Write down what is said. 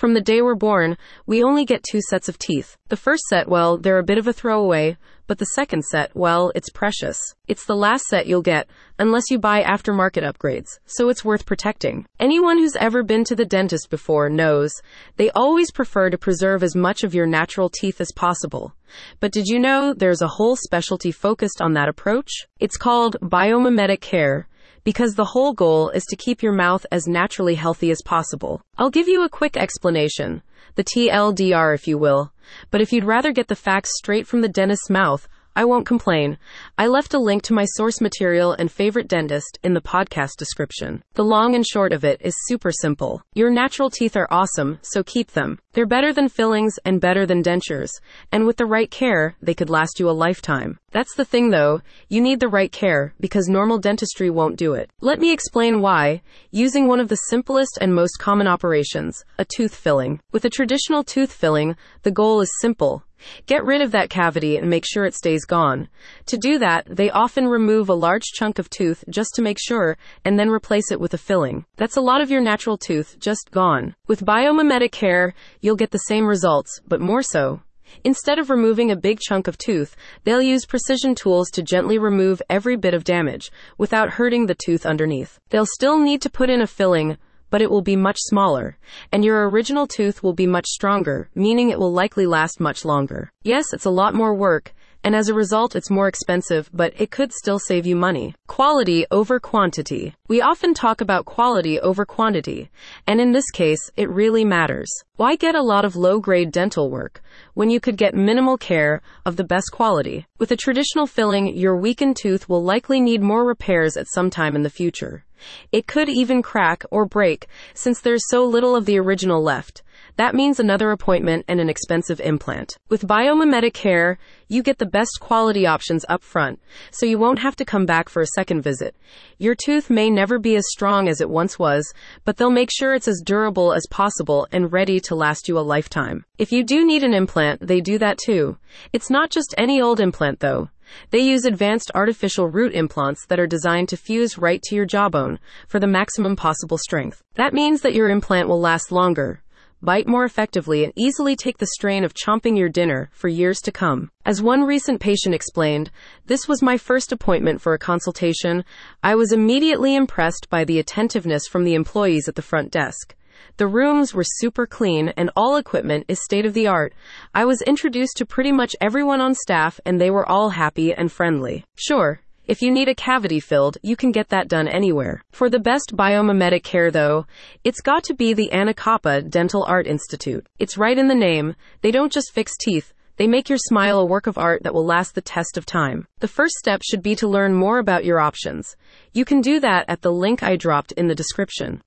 From the day we're born, we only get two sets of teeth. The first set, well, they're a bit of a throwaway, but the second set, well, it's precious. It's the last set you'll get, unless you buy aftermarket upgrades, so it's worth protecting. Anyone who's ever been to the dentist before knows they always prefer to preserve as much of your natural teeth as possible. But did you know there's a whole specialty focused on that approach? It's called biomimetic care because the whole goal is to keep your mouth as naturally healthy as possible. I'll give you a quick explanation, the TLDR if you will, but if you'd rather get the facts straight from the dentist's mouth, I won't complain. I left a link to my source material and favorite dentist in the podcast description. The long and short of it is super simple. Your natural teeth are awesome, so keep them. They're better than fillings and better than dentures, and with the right care, they could last you a lifetime. That's the thing though, you need the right care because normal dentistry won't do it. Let me explain why, using one of the simplest and most common operations, a tooth filling. With a traditional tooth filling, the goal is simple Get rid of that cavity and make sure it stays gone. To do that, they often remove a large chunk of tooth just to make sure and then replace it with a filling. That's a lot of your natural tooth just gone. With biomimetic care, you'll get the same results, but more so. Instead of removing a big chunk of tooth, they'll use precision tools to gently remove every bit of damage without hurting the tooth underneath. They'll still need to put in a filling, but it will be much smaller, and your original tooth will be much stronger, meaning it will likely last much longer. Yes, it's a lot more work, and as a result, it's more expensive, but it could still save you money. Quality over quantity. We often talk about quality over quantity, and in this case, it really matters. Why get a lot of low grade dental work when you could get minimal care of the best quality? With a traditional filling, your weakened tooth will likely need more repairs at some time in the future. It could even crack or break since there's so little of the original left. That means another appointment and an expensive implant. With biomimetic care, you get the best quality options up front, so you won't have to come back for a second visit. Your tooth may never be as strong as it once was, but they'll make sure it's as durable as possible and ready to last you a lifetime. If you do need an implant, they do that too. It's not just any old implant though. They use advanced artificial root implants that are designed to fuse right to your jawbone for the maximum possible strength. That means that your implant will last longer, bite more effectively, and easily take the strain of chomping your dinner for years to come. As one recent patient explained, this was my first appointment for a consultation. I was immediately impressed by the attentiveness from the employees at the front desk. The rooms were super clean and all equipment is state of the art. I was introduced to pretty much everyone on staff and they were all happy and friendly. Sure, if you need a cavity filled, you can get that done anywhere. For the best biomimetic care though, it's got to be the Anacapa Dental Art Institute. It's right in the name. They don't just fix teeth. They make your smile a work of art that will last the test of time. The first step should be to learn more about your options. You can do that at the link I dropped in the description.